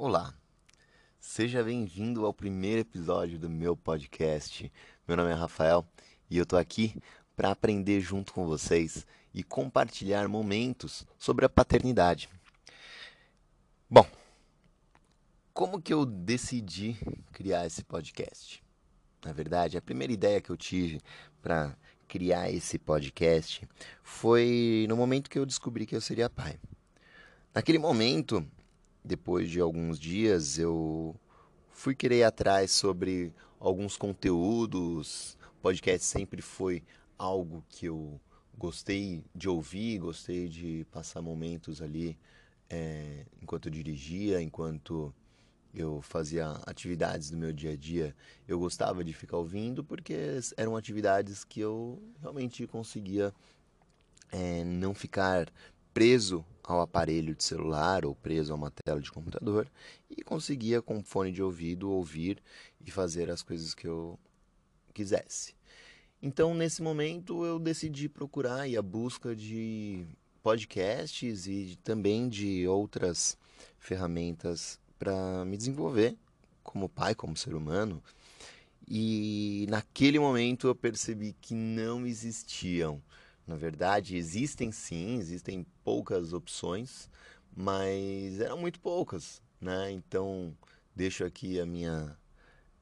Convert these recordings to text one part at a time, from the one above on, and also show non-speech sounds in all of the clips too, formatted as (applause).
Olá, seja bem-vindo ao primeiro episódio do meu podcast. Meu nome é Rafael e eu tô aqui para aprender junto com vocês e compartilhar momentos sobre a paternidade. Bom, como que eu decidi criar esse podcast? Na verdade, a primeira ideia que eu tive para criar esse podcast foi no momento que eu descobri que eu seria pai. Naquele momento, depois de alguns dias, eu fui querer atrás sobre alguns conteúdos. Podcast sempre foi algo que eu gostei de ouvir, gostei de passar momentos ali é, enquanto eu dirigia, enquanto eu fazia atividades do meu dia a dia, eu gostava de ficar ouvindo porque eram atividades que eu realmente conseguia é, não ficar preso ao aparelho de celular ou preso a uma tela de computador e conseguia com fone de ouvido ouvir e fazer as coisas que eu quisesse. Então, nesse momento, eu decidi procurar e a busca de podcasts e também de outras ferramentas para me desenvolver como pai, como ser humano. E naquele momento eu percebi que não existiam. Na verdade, existem sim, existem poucas opções, mas eram muito poucas, né? Então, deixo aqui a minha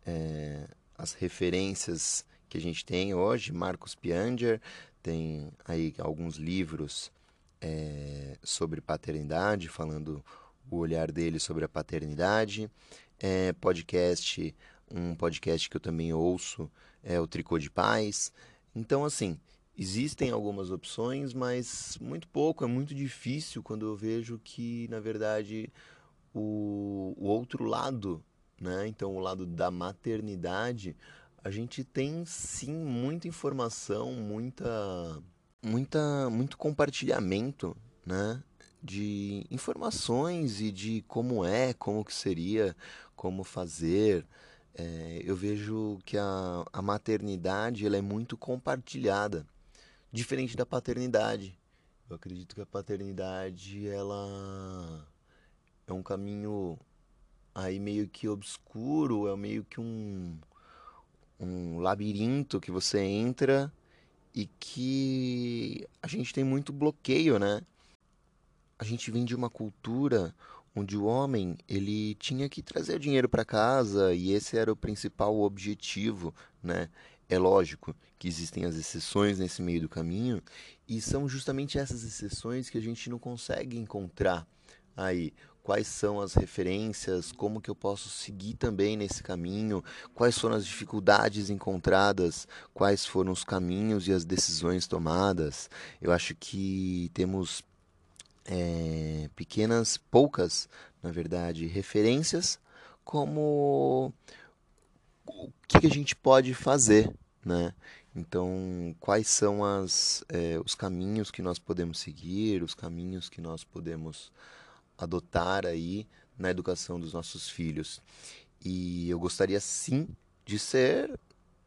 é, as referências que a gente tem hoje, Marcos Pianger, tem aí alguns livros é, sobre paternidade, falando o olhar dele sobre a paternidade. É, podcast, um podcast que eu também ouço é o Tricô de Paz. Então, assim, existem algumas opções, mas muito pouco, é muito difícil quando eu vejo que, na verdade, o, o outro lado, né? Então, o lado da maternidade, a gente tem sim muita informação, muita, muita, muito compartilhamento, né? de informações e de como é, como que seria, como fazer. É, eu vejo que a, a maternidade ela é muito compartilhada, diferente da paternidade. Eu acredito que a paternidade ela é um caminho aí meio que obscuro, é meio que um, um labirinto que você entra e que a gente tem muito bloqueio, né? a gente vem de uma cultura onde o homem ele tinha que trazer dinheiro para casa e esse era o principal objetivo, né? É lógico que existem as exceções nesse meio do caminho e são justamente essas exceções que a gente não consegue encontrar aí quais são as referências, como que eu posso seguir também nesse caminho, quais foram as dificuldades encontradas, quais foram os caminhos e as decisões tomadas. Eu acho que temos é, pequenas, poucas, na verdade, referências como o que, que a gente pode fazer, né? Então, quais são as, é, os caminhos que nós podemos seguir, os caminhos que nós podemos adotar aí na educação dos nossos filhos. E eu gostaria sim de ser,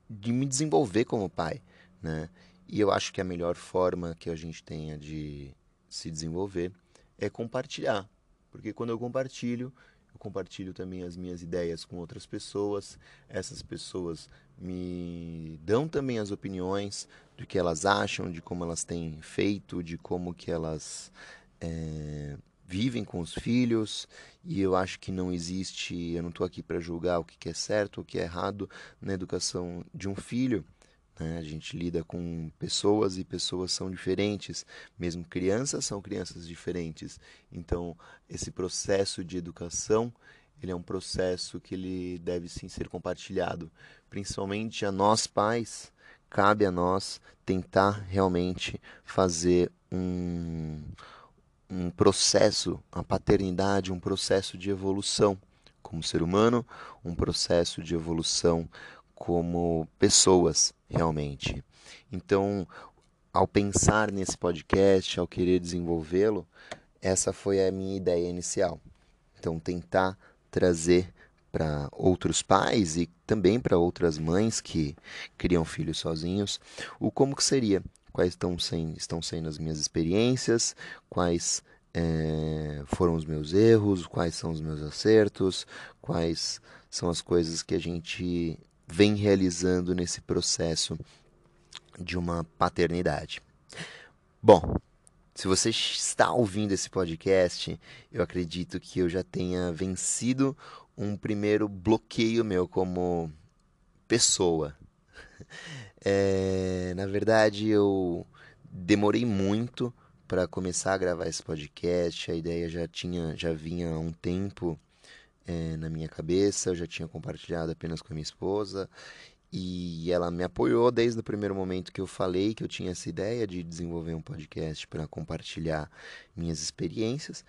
de me desenvolver como pai, né? E eu acho que a melhor forma que a gente tenha de se desenvolver é compartilhar. Porque quando eu compartilho, eu compartilho também as minhas ideias com outras pessoas. Essas pessoas me dão também as opiniões do que elas acham, de como elas têm feito, de como que elas é, vivem com os filhos. E eu acho que não existe, eu não estou aqui para julgar o que é certo, o que é errado na educação de um filho né? A gente lida com pessoas e pessoas são diferentes, mesmo crianças são crianças diferentes. Então, esse processo de educação, ele é um processo que ele deve sim ser compartilhado, principalmente a nós pais. Cabe a nós tentar realmente fazer um, um processo, a paternidade, um processo de evolução como ser humano, um processo de evolução como pessoas, realmente. Então, ao pensar nesse podcast, ao querer desenvolvê-lo, essa foi a minha ideia inicial. Então, tentar trazer para outros pais e também para outras mães que criam filhos sozinhos, o como que seria, quais estão sendo, estão sendo as minhas experiências, quais é, foram os meus erros, quais são os meus acertos, quais são as coisas que a gente vem realizando nesse processo de uma paternidade. Bom, se você está ouvindo esse podcast, eu acredito que eu já tenha vencido um primeiro bloqueio meu como pessoa. (laughs) É, na verdade, eu demorei muito para começar a gravar esse podcast. A ideia já tinha, já vinha há um tempo é, na minha cabeça. Eu já tinha compartilhado apenas com a minha esposa e ela me apoiou desde o primeiro momento que eu falei que eu tinha essa ideia de desenvolver um podcast para compartilhar minhas experiências.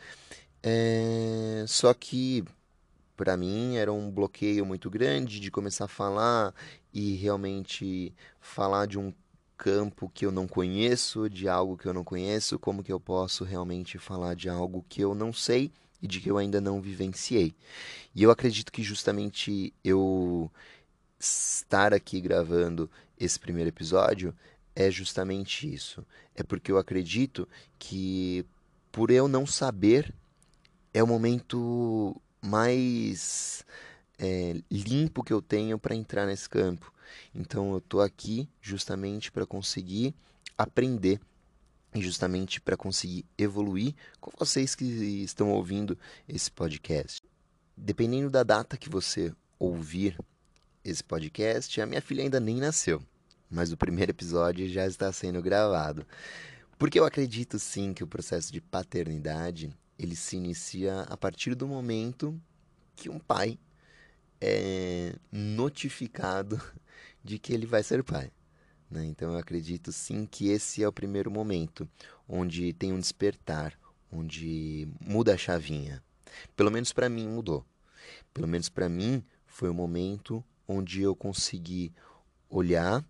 É, só que para mim era um bloqueio muito grande de começar a falar e realmente falar de um campo que eu não conheço, de algo que eu não conheço, como que eu posso realmente falar de algo que eu não sei e de que eu ainda não vivenciei. E eu acredito que justamente eu estar aqui gravando esse primeiro episódio é justamente isso. É porque eu acredito que por eu não saber é o momento mais é, limpo que eu tenho para entrar nesse campo. Então eu estou aqui justamente para conseguir aprender e justamente para conseguir evoluir com vocês que estão ouvindo esse podcast. Dependendo da data que você ouvir esse podcast, a minha filha ainda nem nasceu, mas o primeiro episódio já está sendo gravado. Porque eu acredito sim que o processo de paternidade ele se inicia a partir do momento que um pai é notificado (laughs) de que ele vai ser pai. Né? Então eu acredito sim que esse é o primeiro momento onde tem um despertar, onde muda a chavinha. Pelo menos para mim mudou. Pelo menos para mim foi o momento onde eu consegui olhar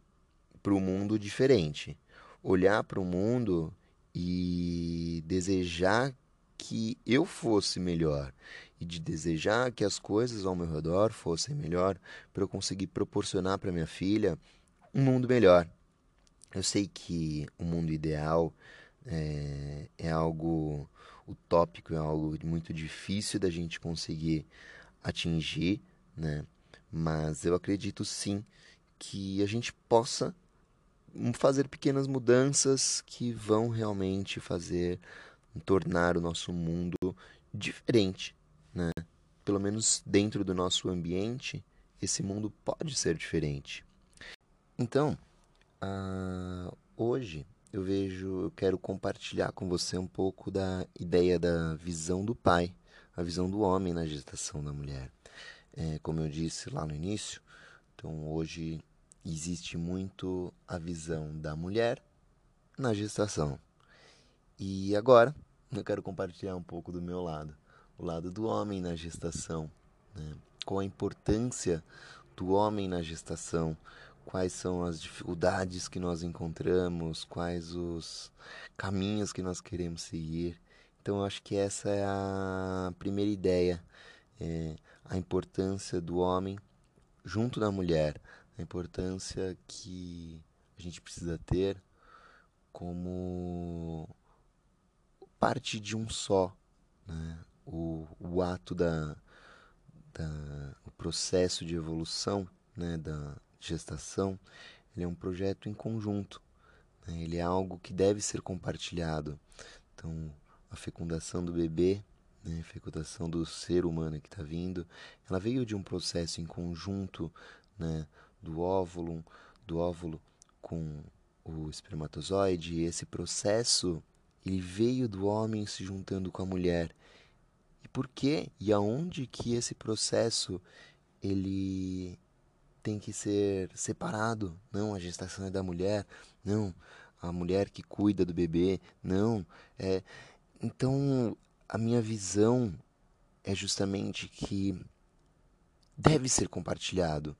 para o mundo diferente, olhar para o mundo e desejar que eu fosse melhor e de desejar que as coisas ao meu redor fossem melhor para eu conseguir proporcionar para minha filha um mundo melhor. Eu sei que o mundo ideal é, é algo utópico, é algo muito difícil da gente conseguir atingir, né? Mas eu acredito sim que a gente possa fazer pequenas mudanças que vão realmente fazer tornar o nosso mundo diferente, né? Pelo menos dentro do nosso ambiente, esse mundo pode ser diferente. Então, uh, hoje eu vejo, eu quero compartilhar com você um pouco da ideia da visão do pai, a visão do homem na gestação da mulher. É, como eu disse lá no início, então hoje existe muito a visão da mulher na gestação. E agora eu quero compartilhar um pouco do meu lado, o lado do homem na gestação, né? qual a importância do homem na gestação, quais são as dificuldades que nós encontramos, quais os caminhos que nós queremos seguir. Então, eu acho que essa é a primeira ideia, é a importância do homem junto da mulher, a importância que a gente precisa ter como parte de um só. Né? O, o ato da, da o processo de evolução né, da gestação ele é um projeto em conjunto né? ele é algo que deve ser compartilhado então a fecundação do bebê né, fecundação do ser humano que está vindo ela veio de um processo em conjunto né, do óvulo do óvulo com o espermatozoide e esse processo ele veio do homem se juntando com a mulher. E por que e aonde que esse processo ele tem que ser separado? Não, a gestação é da mulher. Não, a mulher que cuida do bebê. Não, é então a minha visão é justamente que deve ser compartilhado.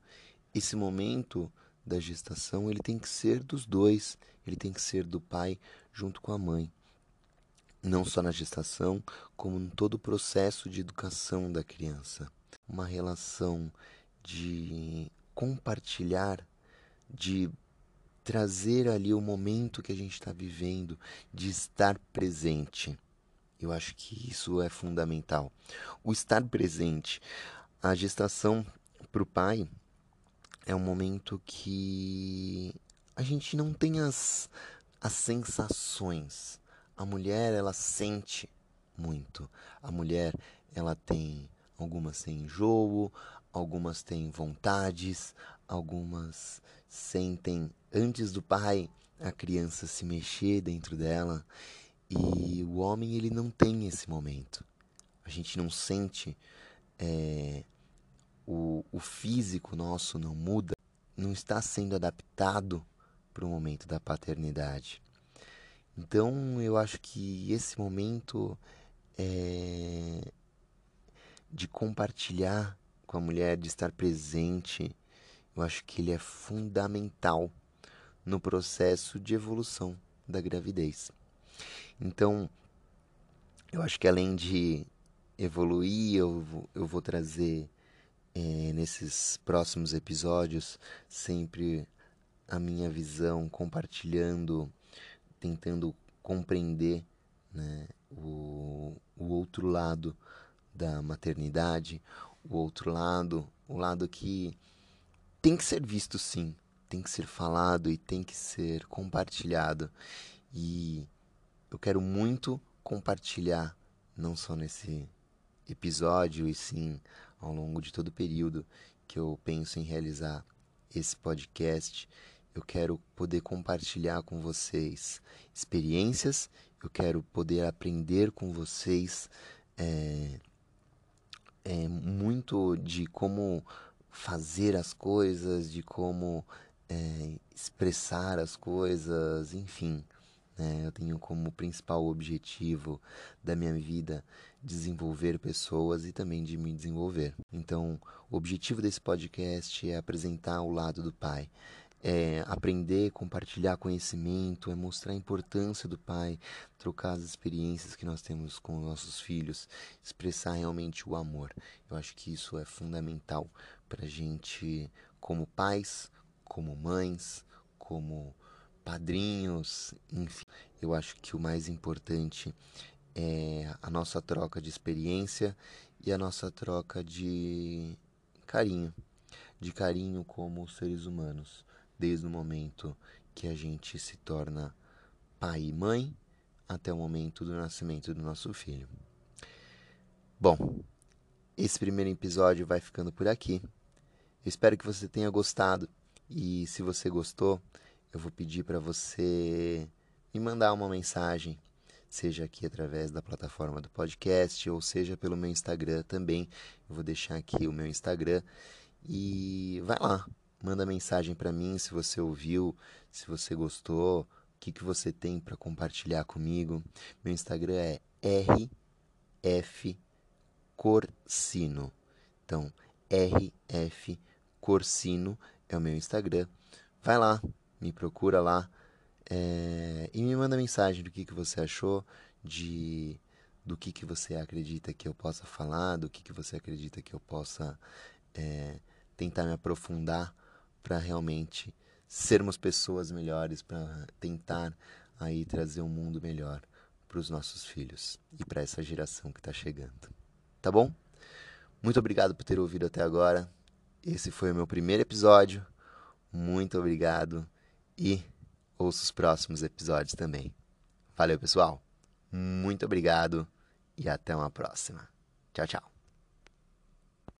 Esse momento da gestação, ele tem que ser dos dois, ele tem que ser do pai junto com a mãe não só na gestação, como em todo o processo de educação da criança. Uma relação de compartilhar, de trazer ali o momento que a gente está vivendo, de estar presente. Eu acho que isso é fundamental. O estar presente. A gestação para o pai é um momento que a gente não tem as, as sensações. A mulher, ela sente muito. A mulher, ela tem algumas têm enjoo, algumas têm vontades, algumas sentem antes do pai a criança se mexer dentro dela e o homem ele não tem esse momento. A gente não sente é, o, o físico nosso não muda, não está sendo adaptado para o momento da paternidade. Então eu acho que esse momento é de compartilhar com a mulher, de estar presente, eu acho que ele é fundamental no processo de evolução da gravidez. Então, eu acho que além de evoluir, eu vou, eu vou trazer é, nesses próximos episódios sempre a minha visão, compartilhando, tentando compreender né, o, o outro lado da maternidade, o outro lado, o lado que tem que ser visto sim, tem que ser falado e tem que ser compartilhado. E eu quero muito compartilhar, não só nesse episódio, e sim ao longo de todo o período que eu penso em realizar esse podcast. Eu quero poder compartilhar com vocês experiências, eu quero poder aprender com vocês é, é, muito de como fazer as coisas, de como é, expressar as coisas, enfim. Né? Eu tenho como principal objetivo da minha vida desenvolver pessoas e também de me desenvolver. Então, o objetivo desse podcast é apresentar o lado do pai, é aprender, compartilhar conhecimento, é mostrar a importância do pai, trocar as experiências que nós temos com nossos filhos, expressar realmente o amor. Eu acho que isso é fundamental para a gente, como pais, como mães, como padrinhos, enfim. Eu acho que o mais importante é a nossa troca de experiência e a nossa troca de carinho, de carinho como seres humanos desde o momento que a gente se torna pai e mãe até o momento do nascimento do nosso filho. Bom, esse primeiro episódio vai ficando por aqui. Eu espero que você tenha gostado e se você gostou, eu vou pedir para você me mandar uma mensagem, seja aqui através da plataforma do podcast ou seja pelo meu Instagram também. Eu vou deixar aqui o meu Instagram e vai lá, Manda mensagem para mim se você ouviu, se você gostou, o que, que você tem para compartilhar comigo. Meu Instagram é rfcorsino. Então, rfcorsino é o meu Instagram. Vai lá, me procura lá é, e me manda mensagem do que, que você achou, de do que, que você acredita que eu possa falar, do que, que você acredita que eu possa é, tentar me aprofundar para realmente sermos pessoas melhores, para tentar aí trazer um mundo melhor para os nossos filhos e para essa geração que está chegando. Tá bom? Muito obrigado por ter ouvido até agora. Esse foi o meu primeiro episódio. Muito obrigado e ouça os próximos episódios também. Valeu, pessoal. Muito obrigado e até uma próxima. Tchau, tchau.